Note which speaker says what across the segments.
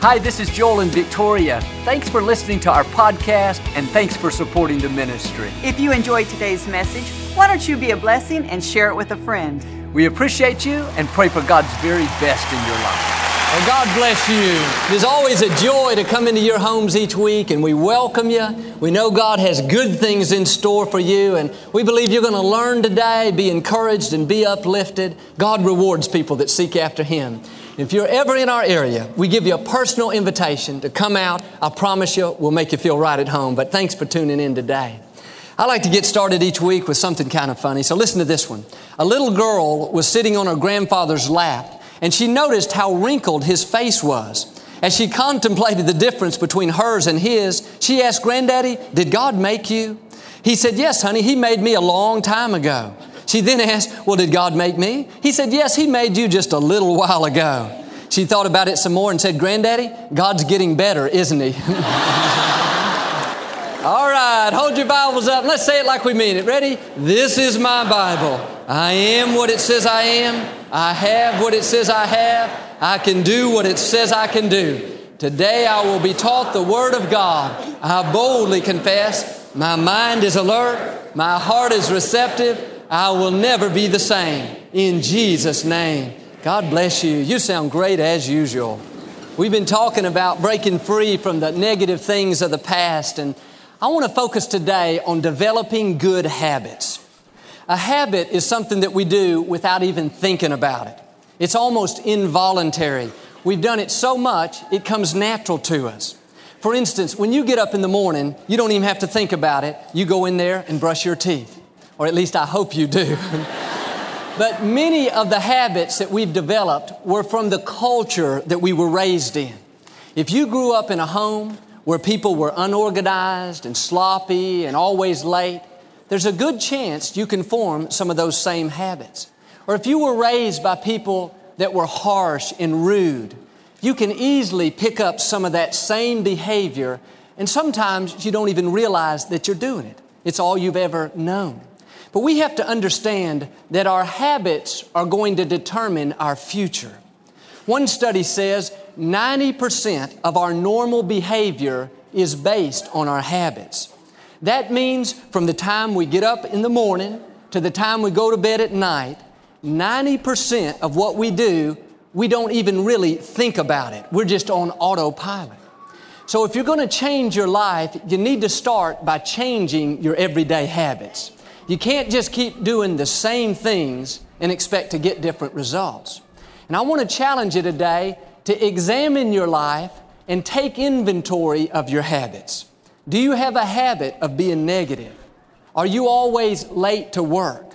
Speaker 1: Hi, this is Joel and Victoria. Thanks for listening to our podcast and thanks for supporting the ministry.
Speaker 2: If you enjoyed today's message, why don't you be a blessing and share it with a friend?
Speaker 1: We appreciate you and pray for God's very best in your life.
Speaker 3: Well, God bless you. It is always a joy to come into your homes each week, and we welcome you. We know God has good things in store for you, and we believe you're going to learn today, be encouraged, and be uplifted. God rewards people that seek after Him. If you're ever in our area, we give you a personal invitation to come out. I promise you, we'll make you feel right at home. But thanks for tuning in today. I like to get started each week with something kind of funny. So listen to this one. A little girl was sitting on her grandfather's lap, and she noticed how wrinkled his face was. As she contemplated the difference between hers and his, she asked, Granddaddy, did God make you? He said, Yes, honey, He made me a long time ago. She then asked, Well, did God make me? He said, Yes, He made you just a little while ago. She thought about it some more and said, Granddaddy, God's getting better, isn't He? All right, hold your Bibles up. Let's say it like we mean it. Ready? This is my Bible. I am what it says I am. I have what it says I have. I can do what it says I can do. Today I will be taught the Word of God. I boldly confess my mind is alert, my heart is receptive, I will never be the same. In Jesus' name. God bless you. You sound great as usual. We've been talking about breaking free from the negative things of the past, and I want to focus today on developing good habits. A habit is something that we do without even thinking about it. It's almost involuntary. We've done it so much, it comes natural to us. For instance, when you get up in the morning, you don't even have to think about it. You go in there and brush your teeth or at least I hope you do. but many of the habits that we've developed were from the culture that we were raised in. If you grew up in a home where people were unorganized and sloppy and always late, there's a good chance you can form some of those same habits. Or if you were raised by people that were harsh and rude, you can easily pick up some of that same behavior, and sometimes you don't even realize that you're doing it. It's all you've ever known. But we have to understand that our habits are going to determine our future. One study says 90% of our normal behavior is based on our habits. That means from the time we get up in the morning to the time we go to bed at night, 90% of what we do, we don't even really think about it. We're just on autopilot. So if you're going to change your life, you need to start by changing your everyday habits. You can't just keep doing the same things and expect to get different results. And I want to challenge you today to examine your life and take inventory of your habits. Do you have a habit of being negative? Are you always late to work?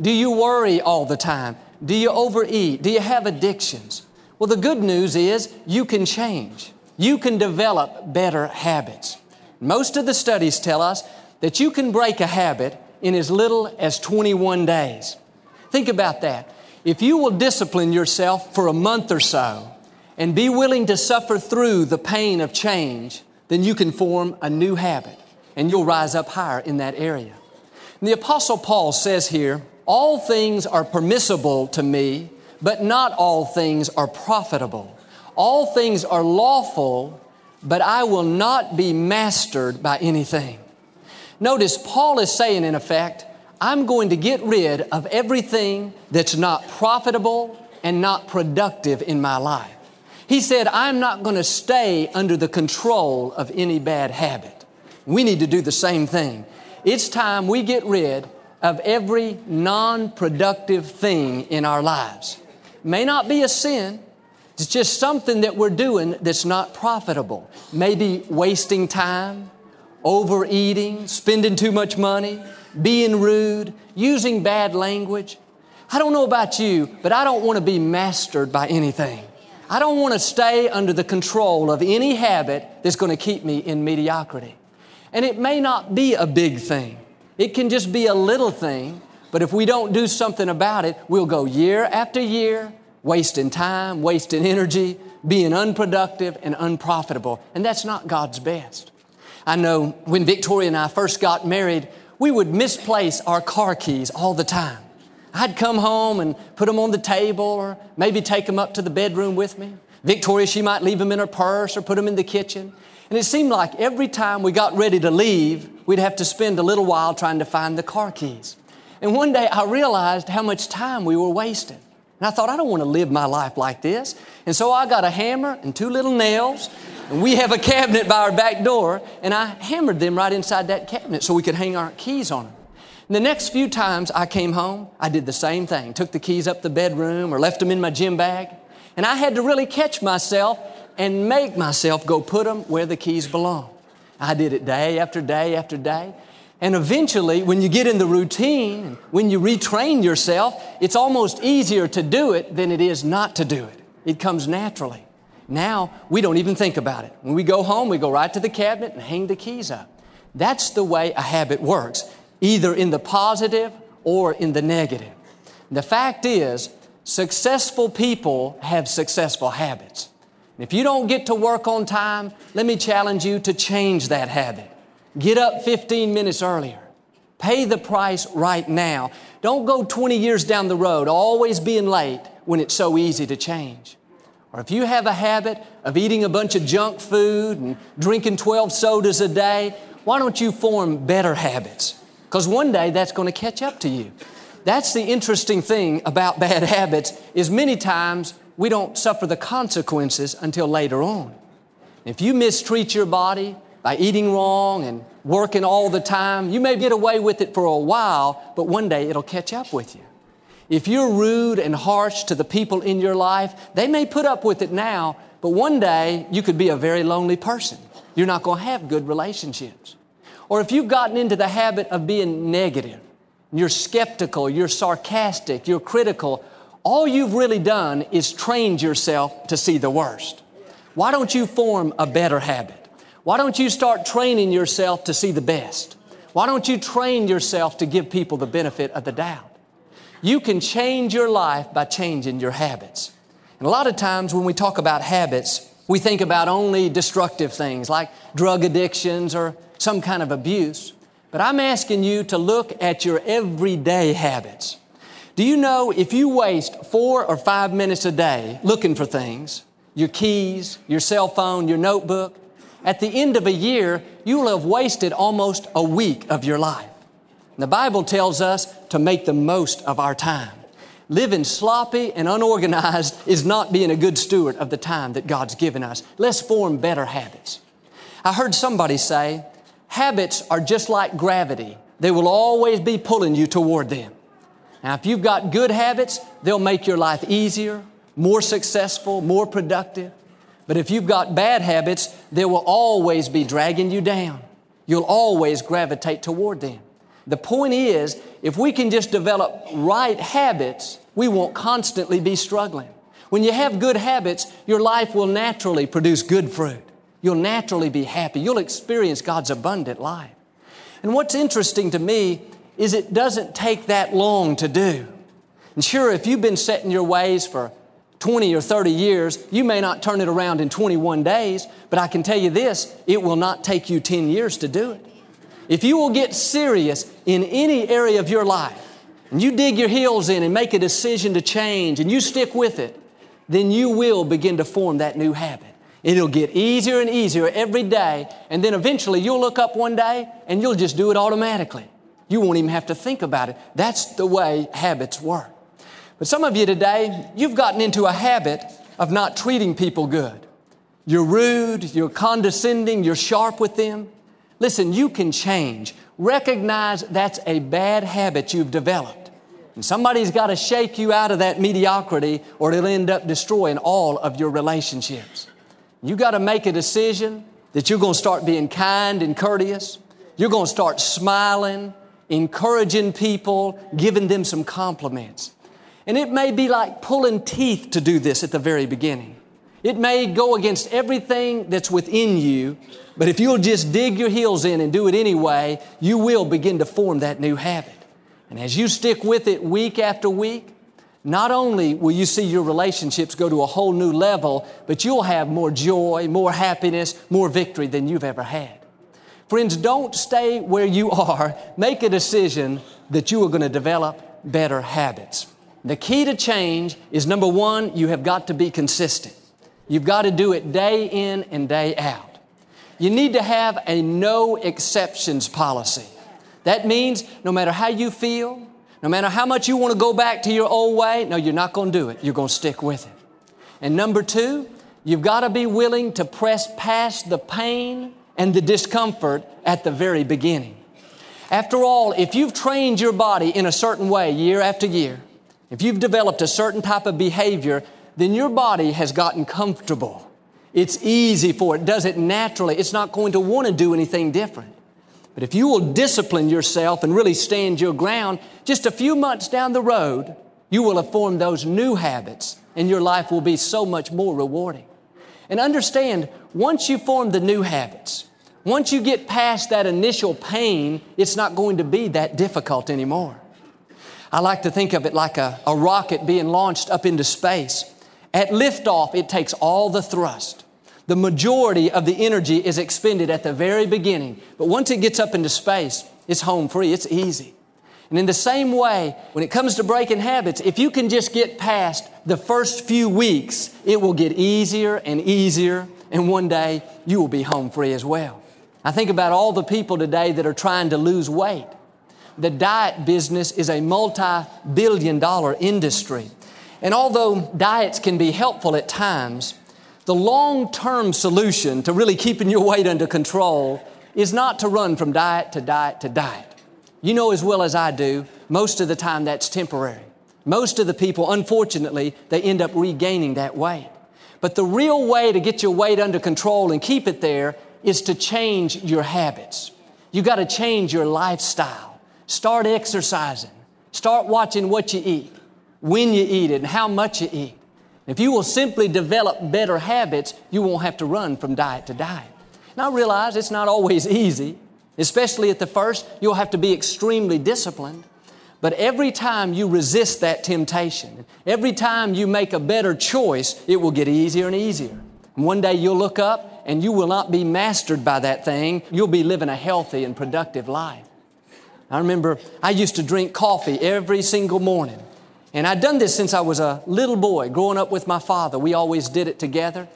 Speaker 3: Do you worry all the time? Do you overeat? Do you have addictions? Well, the good news is you can change. You can develop better habits. Most of the studies tell us that you can break a habit in as little as 21 days. Think about that. If you will discipline yourself for a month or so and be willing to suffer through the pain of change, then you can form a new habit and you'll rise up higher in that area. And the Apostle Paul says here, All things are permissible to me, but not all things are profitable. All things are lawful, but I will not be mastered by anything. Notice Paul is saying, in effect, I'm going to get rid of everything that's not profitable and not productive in my life. He said, I'm not going to stay under the control of any bad habit. We need to do the same thing. It's time we get rid of every non productive thing in our lives. May not be a sin, it's just something that we're doing that's not profitable. Maybe wasting time, overeating, spending too much money, being rude, using bad language. I don't know about you, but I don't want to be mastered by anything. I don't want to stay under the control of any habit that's going to keep me in mediocrity. And it may not be a big thing. It can just be a little thing, but if we don't do something about it, we'll go year after year, wasting time, wasting energy, being unproductive and unprofitable. And that's not God's best. I know when Victoria and I first got married, we would misplace our car keys all the time. I'd come home and put them on the table or maybe take them up to the bedroom with me. Victoria, she might leave them in her purse or put them in the kitchen. And it seemed like every time we got ready to leave, we'd have to spend a little while trying to find the car keys. And one day I realized how much time we were wasting. And I thought, I don't want to live my life like this. And so I got a hammer and two little nails, and we have a cabinet by our back door, and I hammered them right inside that cabinet so we could hang our keys on them. And the next few times I came home, I did the same thing. Took the keys up the bedroom or left them in my gym bag. And I had to really catch myself and make myself go put them where the keys belong. I did it day after day after day. And eventually, when you get in the routine, when you retrain yourself, it's almost easier to do it than it is not to do it. It comes naturally. Now, we don't even think about it. When we go home, we go right to the cabinet and hang the keys up. That's the way a habit works, either in the positive or in the negative. The fact is, successful people have successful habits. If you don't get to work on time, let me challenge you to change that habit. Get up 15 minutes earlier. Pay the price right now. Don't go 20 years down the road, always being late when it's so easy to change. Or if you have a habit of eating a bunch of junk food and drinking 12 sodas a day, why don't you form better habits? Because one day that's going to catch up to you. That's the interesting thing about bad habits is many times we don't suffer the consequences until later on. If you mistreat your body, by eating wrong and working all the time. You may get away with it for a while, but one day it'll catch up with you. If you're rude and harsh to the people in your life, they may put up with it now, but one day you could be a very lonely person. You're not going to have good relationships. Or if you've gotten into the habit of being negative, you're skeptical, you're sarcastic, you're critical, all you've really done is trained yourself to see the worst. Why don't you form a better habit? Why don't you start training yourself to see the best? Why don't you train yourself to give people the benefit of the doubt? You can change your life by changing your habits. And a lot of times when we talk about habits, we think about only destructive things like drug addictions or some kind of abuse. But I'm asking you to look at your everyday habits. Do you know if you waste four or five minutes a day looking for things, your keys, your cell phone, your notebook, at the end of a year, you will have wasted almost a week of your life. The Bible tells us to make the most of our time. Living sloppy and unorganized is not being a good steward of the time that God's given us. Let's form better habits. I heard somebody say, habits are just like gravity. They will always be pulling you toward them. Now, if you've got good habits, they'll make your life easier, more successful, more productive. But if you've got bad habits, they will always be dragging you down. You'll always gravitate toward them. The point is, if we can just develop right habits, we won't constantly be struggling. When you have good habits, your life will naturally produce good fruit. You'll naturally be happy. You'll experience God's abundant life. And what's interesting to me is it doesn't take that long to do. And sure, if you've been setting your ways for 20 or 30 years, you may not turn it around in 21 days, but I can tell you this, it will not take you 10 years to do it. If you will get serious in any area of your life, and you dig your heels in and make a decision to change, and you stick with it, then you will begin to form that new habit. It'll get easier and easier every day, and then eventually you'll look up one day and you'll just do it automatically. You won't even have to think about it. That's the way habits work. But some of you today, you've gotten into a habit of not treating people good. You're rude, you're condescending, you're sharp with them. Listen, you can change. Recognize that's a bad habit you've developed. And somebody's got to shake you out of that mediocrity or it'll end up destroying all of your relationships. You got to make a decision that you're going to start being kind and courteous. You're going to start smiling, encouraging people, giving them some compliments. And it may be like pulling teeth to do this at the very beginning. It may go against everything that's within you, but if you'll just dig your heels in and do it anyway, you will begin to form that new habit. And as you stick with it week after week, not only will you see your relationships go to a whole new level, but you'll have more joy, more happiness, more victory than you've ever had. Friends, don't stay where you are. Make a decision that you are going to develop better habits. The key to change is number one, you have got to be consistent. You've got to do it day in and day out. You need to have a no exceptions policy. That means no matter how you feel, no matter how much you want to go back to your old way, no, you're not going to do it. You're going to stick with it. And number two, you've got to be willing to press past the pain and the discomfort at the very beginning. After all, if you've trained your body in a certain way year after year, if you've developed a certain type of behavior, then your body has gotten comfortable. It's easy for it, does it naturally. It's not going to want to do anything different. But if you will discipline yourself and really stand your ground, just a few months down the road, you will have formed those new habits and your life will be so much more rewarding. And understand, once you form the new habits, once you get past that initial pain, it's not going to be that difficult anymore. I like to think of it like a, a rocket being launched up into space. At liftoff, it takes all the thrust. The majority of the energy is expended at the very beginning, but once it gets up into space, it's home free, it's easy. And in the same way, when it comes to breaking habits, if you can just get past the first few weeks, it will get easier and easier, and one day you will be home free as well. I think about all the people today that are trying to lose weight. The diet business is a multi billion dollar industry. And although diets can be helpful at times, the long term solution to really keeping your weight under control is not to run from diet to diet to diet. You know as well as I do, most of the time that's temporary. Most of the people, unfortunately, they end up regaining that weight. But the real way to get your weight under control and keep it there is to change your habits. You got to change your lifestyle. Start exercising. Start watching what you eat, when you eat it, and how much you eat. If you will simply develop better habits, you won't have to run from diet to diet. Now realize it's not always easy, especially at the first, you'll have to be extremely disciplined. But every time you resist that temptation, every time you make a better choice, it will get easier and easier. One day you'll look up and you will not be mastered by that thing. You'll be living a healthy and productive life. I remember I used to drink coffee every single morning. And I'd done this since I was a little boy, growing up with my father. We always did it together.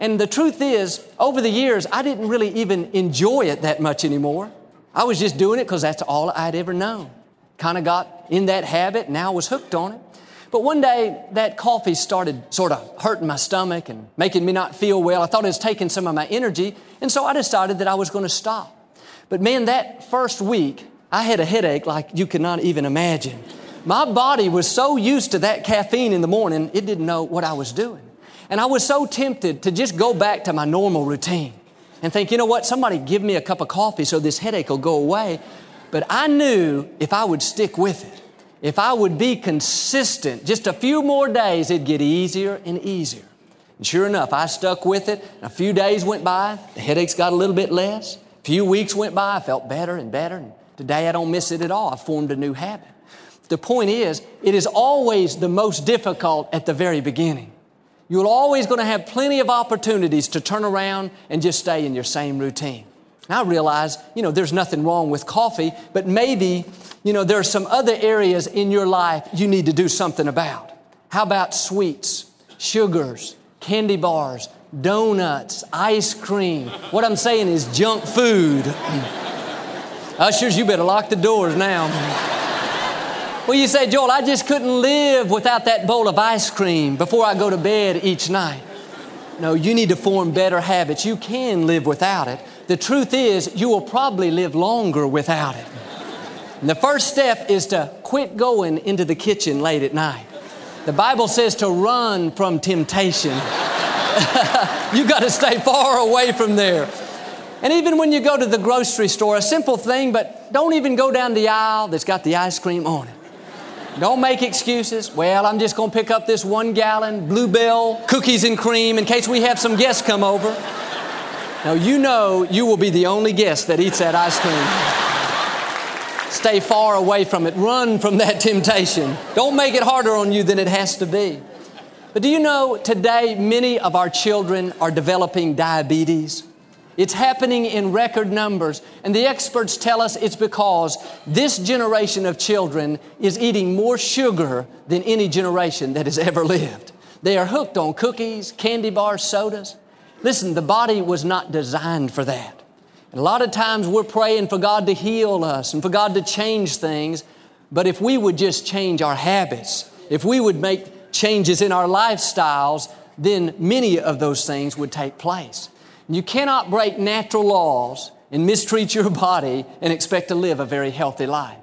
Speaker 3: And the truth is, over the years, I didn't really even enjoy it that much anymore. I was just doing it because that's all I'd ever known. Kind of got in that habit, now was hooked on it. But one day, that coffee started sort of hurting my stomach and making me not feel well. I thought it was taking some of my energy, and so I decided that I was going to stop. But man, that first week, I had a headache like you could not even imagine. My body was so used to that caffeine in the morning, it didn't know what I was doing. And I was so tempted to just go back to my normal routine and think, you know what, somebody give me a cup of coffee so this headache will go away. But I knew if I would stick with it, if I would be consistent, just a few more days, it'd get easier and easier. And sure enough, I stuck with it. A few days went by, the headaches got a little bit less. A few weeks went by, I felt better and better. And today I don't miss it at all. I formed a new habit. The point is, it is always the most difficult at the very beginning. You're always going to have plenty of opportunities to turn around and just stay in your same routine. I realize, you know, there's nothing wrong with coffee, but maybe, you know, there are some other areas in your life you need to do something about. How about sweets, sugars, candy bars, donuts, ice cream? What I'm saying is junk food. Ushers, you better lock the doors now. Well, you say, Joel, I just couldn't live without that bowl of ice cream before I go to bed each night. No, you need to form better habits. You can live without it. The truth is, you will probably live longer without it. And the first step is to quit going into the kitchen late at night. The Bible says to run from temptation. You've got to stay far away from there. And even when you go to the grocery store, a simple thing, but don't even go down the aisle that's got the ice cream on it. Don't make excuses. Well, I'm just going to pick up this one gallon Blue Bell cookies and cream in case we have some guests come over. Now, you know you will be the only guest that eats that ice cream. Stay far away from it. Run from that temptation. Don't make it harder on you than it has to be. But do you know today many of our children are developing diabetes? It's happening in record numbers. And the experts tell us it's because this generation of children is eating more sugar than any generation that has ever lived. They are hooked on cookies, candy bars, sodas. Listen, the body was not designed for that. And a lot of times we're praying for God to heal us and for God to change things. But if we would just change our habits, if we would make changes in our lifestyles, then many of those things would take place. You cannot break natural laws and mistreat your body and expect to live a very healthy life.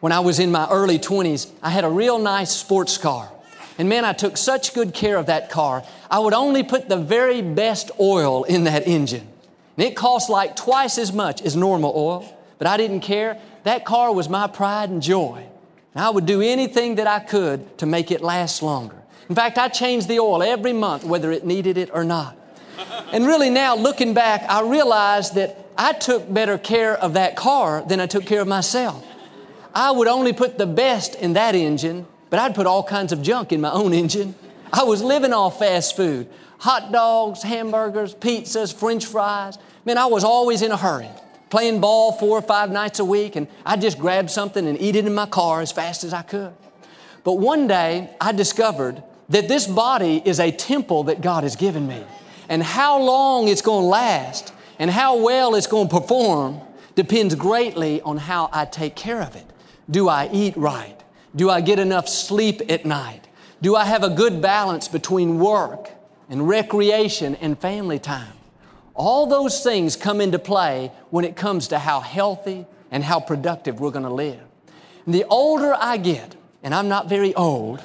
Speaker 3: When I was in my early 20s, I had a real nice sports car. And man, I took such good care of that car. I would only put the very best oil in that engine. And it cost like twice as much as normal oil, but I didn't care. That car was my pride and joy. And I would do anything that I could to make it last longer. In fact, I changed the oil every month, whether it needed it or not. And really now, looking back, I realized that I took better care of that car than I took care of myself. I would only put the best in that engine, but I'd put all kinds of junk in my own engine. I was living off fast food hot dogs, hamburgers, pizzas, french fries. Man, I was always in a hurry, playing ball four or five nights a week, and I'd just grab something and eat it in my car as fast as I could. But one day, I discovered that this body is a temple that God has given me. And how long it's going to last and how well it's going to perform depends greatly on how I take care of it. Do I eat right? Do I get enough sleep at night? Do I have a good balance between work and recreation and family time? All those things come into play when it comes to how healthy and how productive we're going to live. And the older I get, and I'm not very old,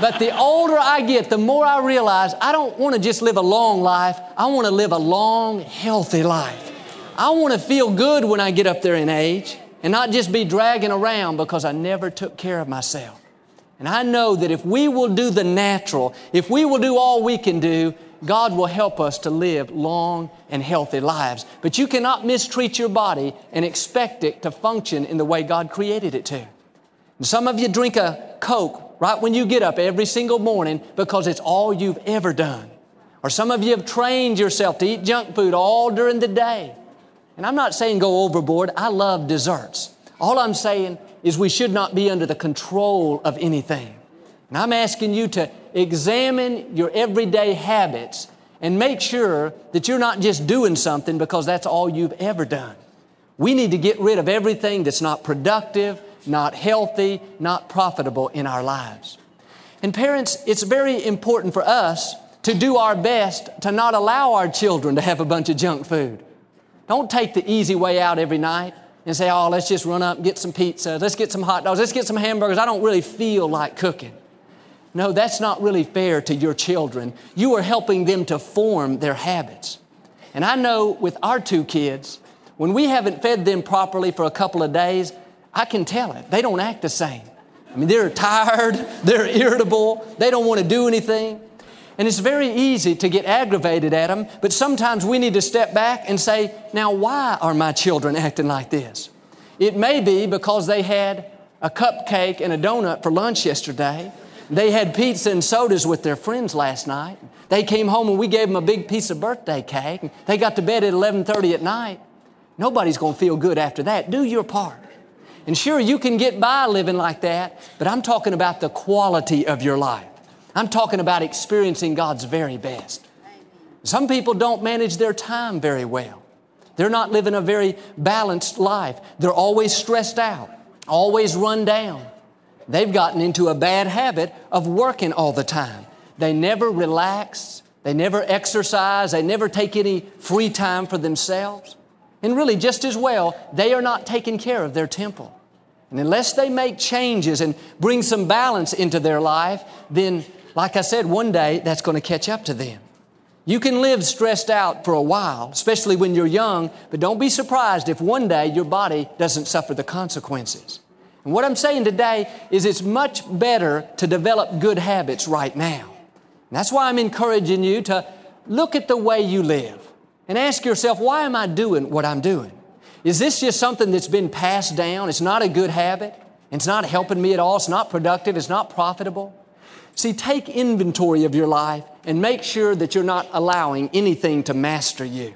Speaker 3: but the older I get, the more I realize I don't want to just live a long life. I want to live a long, healthy life. I want to feel good when I get up there in age and not just be dragging around because I never took care of myself. And I know that if we will do the natural, if we will do all we can do, God will help us to live long and healthy lives. But you cannot mistreat your body and expect it to function in the way God created it to. And some of you drink a Coke right when you get up every single morning because it's all you've ever done. Or some of you have trained yourself to eat junk food all during the day. And I'm not saying go overboard. I love desserts. All I'm saying is we should not be under the control of anything. And I'm asking you to examine your everyday habits and make sure that you're not just doing something because that's all you've ever done. We need to get rid of everything that's not productive, not healthy, not profitable in our lives. And parents, it's very important for us to do our best to not allow our children to have a bunch of junk food. Don't take the easy way out every night and say, oh, let's just run up and get some pizza, let's get some hot dogs, let's get some hamburgers. I don't really feel like cooking. No, that's not really fair to your children. You are helping them to form their habits. And I know with our two kids, when we haven't fed them properly for a couple of days, I can tell it. They don't act the same. I mean, they're tired, they're irritable, they don't want to do anything. And it's very easy to get aggravated at them, but sometimes we need to step back and say, now, why are my children acting like this? It may be because they had a cupcake and a donut for lunch yesterday. They had pizza and sodas with their friends last night. They came home and we gave them a big piece of birthday cake. They got to bed at 11:30 at night. Nobody's going to feel good after that. Do your part. And sure, you can get by living like that, but I'm talking about the quality of your life. I'm talking about experiencing God's very best. Some people don't manage their time very well. They're not living a very balanced life. They're always stressed out, always run down. They've gotten into a bad habit of working all the time. They never relax, they never exercise, they never take any free time for themselves. And really, just as well, they are not taking care of their temple. And unless they make changes and bring some balance into their life, then, like I said, one day that's going to catch up to them. You can live stressed out for a while, especially when you're young, but don't be surprised if one day your body doesn't suffer the consequences. And what I'm saying today is it's much better to develop good habits right now. And that's why I'm encouraging you to look at the way you live and ask yourself, why am I doing what I'm doing? Is this just something that's been passed down? It's not a good habit. It's not helping me at all. It's not productive. It's not profitable. See, take inventory of your life and make sure that you're not allowing anything to master you.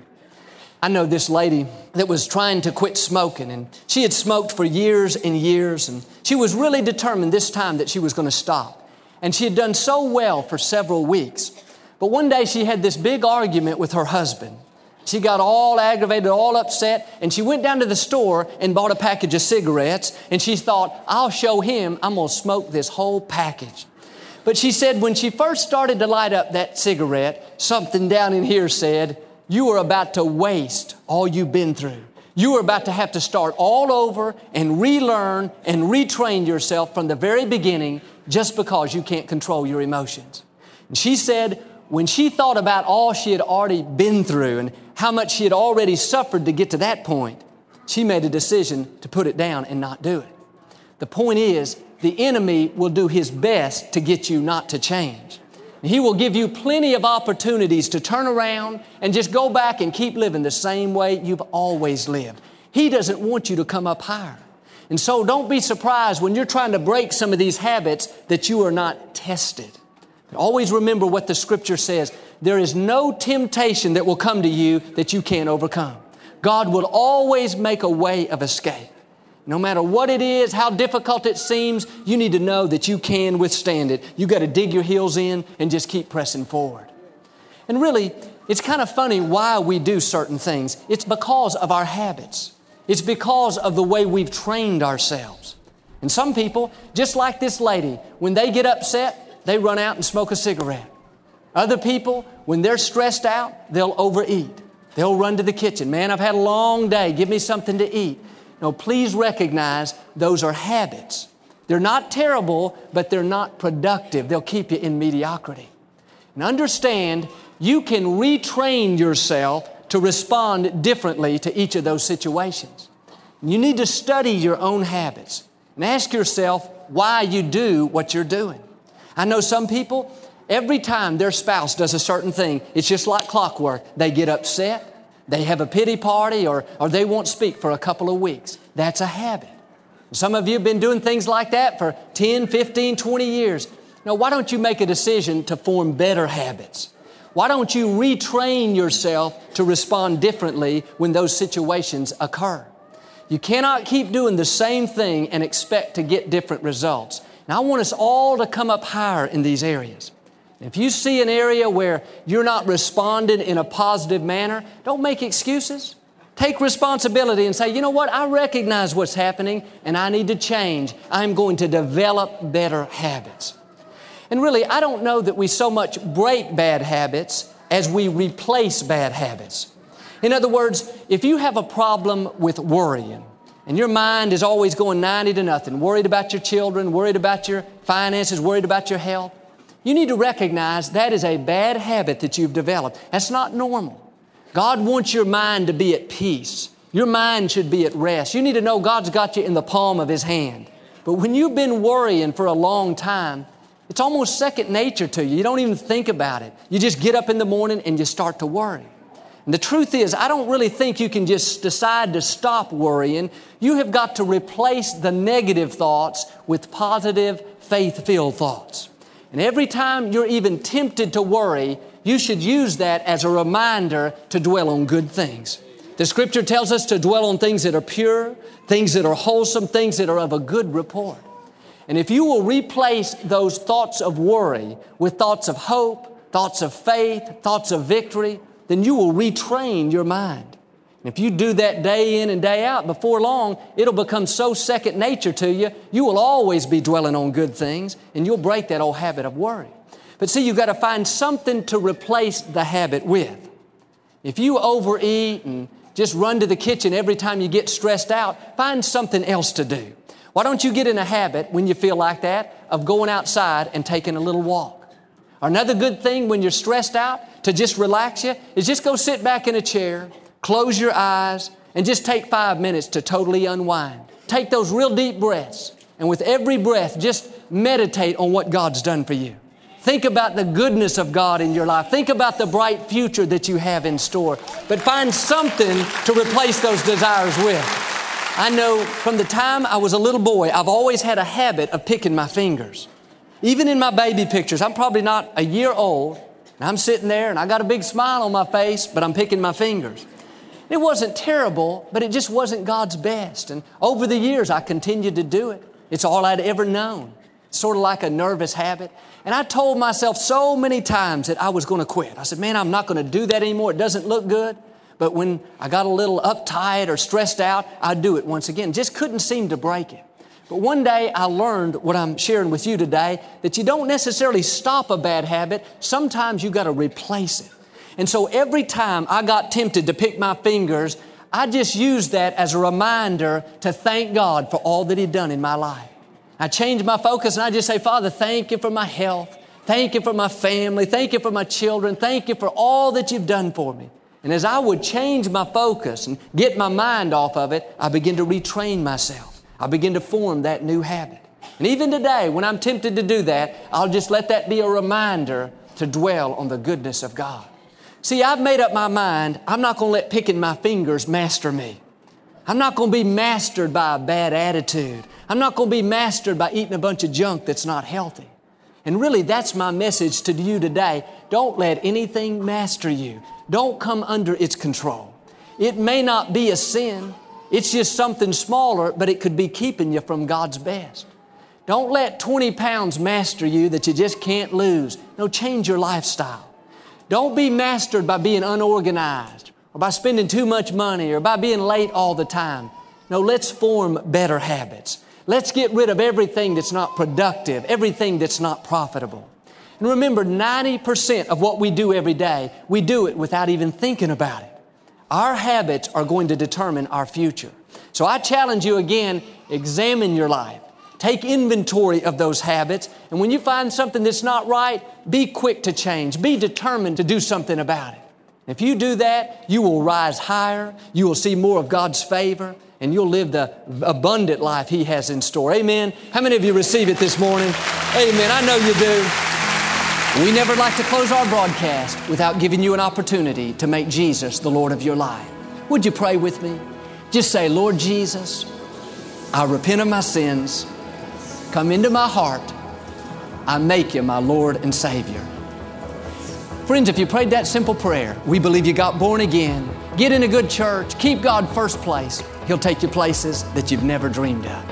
Speaker 3: I know this lady that was trying to quit smoking, and she had smoked for years and years, and she was really determined this time that she was going to stop. and she had done so well for several weeks. But one day she had this big argument with her husband. She got all aggravated, all upset, and she went down to the store and bought a package of cigarettes. And she thought, I'll show him, I'm gonna smoke this whole package. But she said when she first started to light up that cigarette, something down in here said, You are about to waste all you've been through. You are about to have to start all over and relearn and retrain yourself from the very beginning just because you can't control your emotions. And she said, when she thought about all she had already been through and how much she had already suffered to get to that point, she made a decision to put it down and not do it. The point is, the enemy will do his best to get you not to change. He will give you plenty of opportunities to turn around and just go back and keep living the same way you've always lived. He doesn't want you to come up higher. And so don't be surprised when you're trying to break some of these habits that you are not tested. Always remember what the scripture says. There is no temptation that will come to you that you can't overcome. God will always make a way of escape. No matter what it is, how difficult it seems, you need to know that you can withstand it. You got to dig your heels in and just keep pressing forward. And really, it's kind of funny why we do certain things. It's because of our habits. It's because of the way we've trained ourselves. And some people, just like this lady, when they get upset, they run out and smoke a cigarette. Other people, when they're stressed out, they'll overeat. They'll run to the kitchen. Man, I've had a long day. Give me something to eat. No, please recognize those are habits. They're not terrible, but they're not productive. They'll keep you in mediocrity. And understand you can retrain yourself to respond differently to each of those situations. You need to study your own habits and ask yourself why you do what you're doing. I know some people, every time their spouse does a certain thing, it's just like clockwork. They get upset, they have a pity party, or, or they won't speak for a couple of weeks. That's a habit. Some of you have been doing things like that for 10, 15, 20 years. Now, why don't you make a decision to form better habits? Why don't you retrain yourself to respond differently when those situations occur? You cannot keep doing the same thing and expect to get different results. Now, I want us all to come up higher in these areas. If you see an area where you're not responding in a positive manner, don't make excuses. Take responsibility and say, you know what, I recognize what's happening and I need to change. I'm going to develop better habits. And really, I don't know that we so much break bad habits as we replace bad habits. In other words, if you have a problem with worrying, and your mind is always going 90 to nothing, worried about your children, worried about your finances, worried about your health, you need to recognize that is a bad habit that you've developed. That's not normal. God wants your mind to be at peace. Your mind should be at rest. You need to know God's got you in the palm of His hand. But when you've been worrying for a long time, it's almost second nature to you. You don't even think about it. You just get up in the morning and you start to worry. And the truth is, I don't really think you can just decide to stop worrying. You have got to replace the negative thoughts with positive, faith filled thoughts. And every time you're even tempted to worry, you should use that as a reminder to dwell on good things. The scripture tells us to dwell on things that are pure, things that are wholesome, things that are of a good report. And if you will replace those thoughts of worry with thoughts of hope, thoughts of faith, thoughts of victory, then you will retrain your mind. If you do that day in and day out, before long, it'll become so second nature to you, you will always be dwelling on good things and you'll break that old habit of worry. But see, you've got to find something to replace the habit with. If you overeat and just run to the kitchen every time you get stressed out, find something else to do. Why don't you get in a habit when you feel like that of going outside and taking a little walk? Another good thing when you're stressed out to just relax you is just go sit back in a chair, close your eyes, and just take five minutes to totally unwind. Take those real deep breaths, and with every breath, just meditate on what God's done for you. Think about the goodness of God in your life. Think about the bright future that you have in store. But find something to replace those desires with. I know from the time I was a little boy, I've always had a habit of picking my fingers. Even in my baby pictures, I'm probably not a year old, and I'm sitting there and I got a big smile on my face, but I'm picking my fingers. It wasn't terrible, but it just wasn't God's best. And over the years, I continued to do it. It's all I'd ever known. sort of like a nervous habit. And I told myself so many times that I was going to quit. I said, man, I'm not going to do that anymore. It doesn't look good. But when I got a little uptight or stressed out, I'd do it once again. Just couldn't seem to break it. But one day I learned what I'm sharing with you today that you don't necessarily stop a bad habit, sometimes you've got to replace it. And so every time I got tempted to pick my fingers, I just used that as a reminder to thank God for all that He'd done in my life. I changed my focus and I just say, Father, thank you for my health. Thank you for my family. Thank you for my children. Thank you for all that you've done for me. And as I would change my focus and get my mind off of it, I begin to retrain myself. I begin to form that new habit. And even today, when I'm tempted to do that, I'll just let that be a reminder to dwell on the goodness of God. See, I've made up my mind, I'm not going to let picking my fingers master me. I'm not going to be mastered by a bad attitude. I'm not going to be mastered by eating a bunch of junk that's not healthy. And really, that's my message to you today. Don't let anything master you. Don't come under its control. It may not be a sin. It's just something smaller, but it could be keeping you from God's best. Don't let 20 pounds master you that you just can't lose. No, change your lifestyle. Don't be mastered by being unorganized or by spending too much money or by being late all the time. No, let's form better habits. Let's get rid of everything that's not productive, everything that's not profitable. And remember, 90% of what we do every day, we do it without even thinking about it. Our habits are going to determine our future. So I challenge you again, examine your life. Take inventory of those habits. And when you find something that's not right, be quick to change. Be determined to do something about it. If you do that, you will rise higher. You will see more of God's favor and you'll live the abundant life He has in store. Amen. How many of you receive it this morning? Amen. I know you do. We never like to close our broadcast without giving you an opportunity to make Jesus the Lord of your life. Would you pray with me? Just say, Lord Jesus, I repent of my sins. Come into my heart. I make you my Lord and Savior. Friends, if you prayed that simple prayer, we believe you got born again. Get in a good church. Keep God first place. He'll take you places that you've never dreamed of.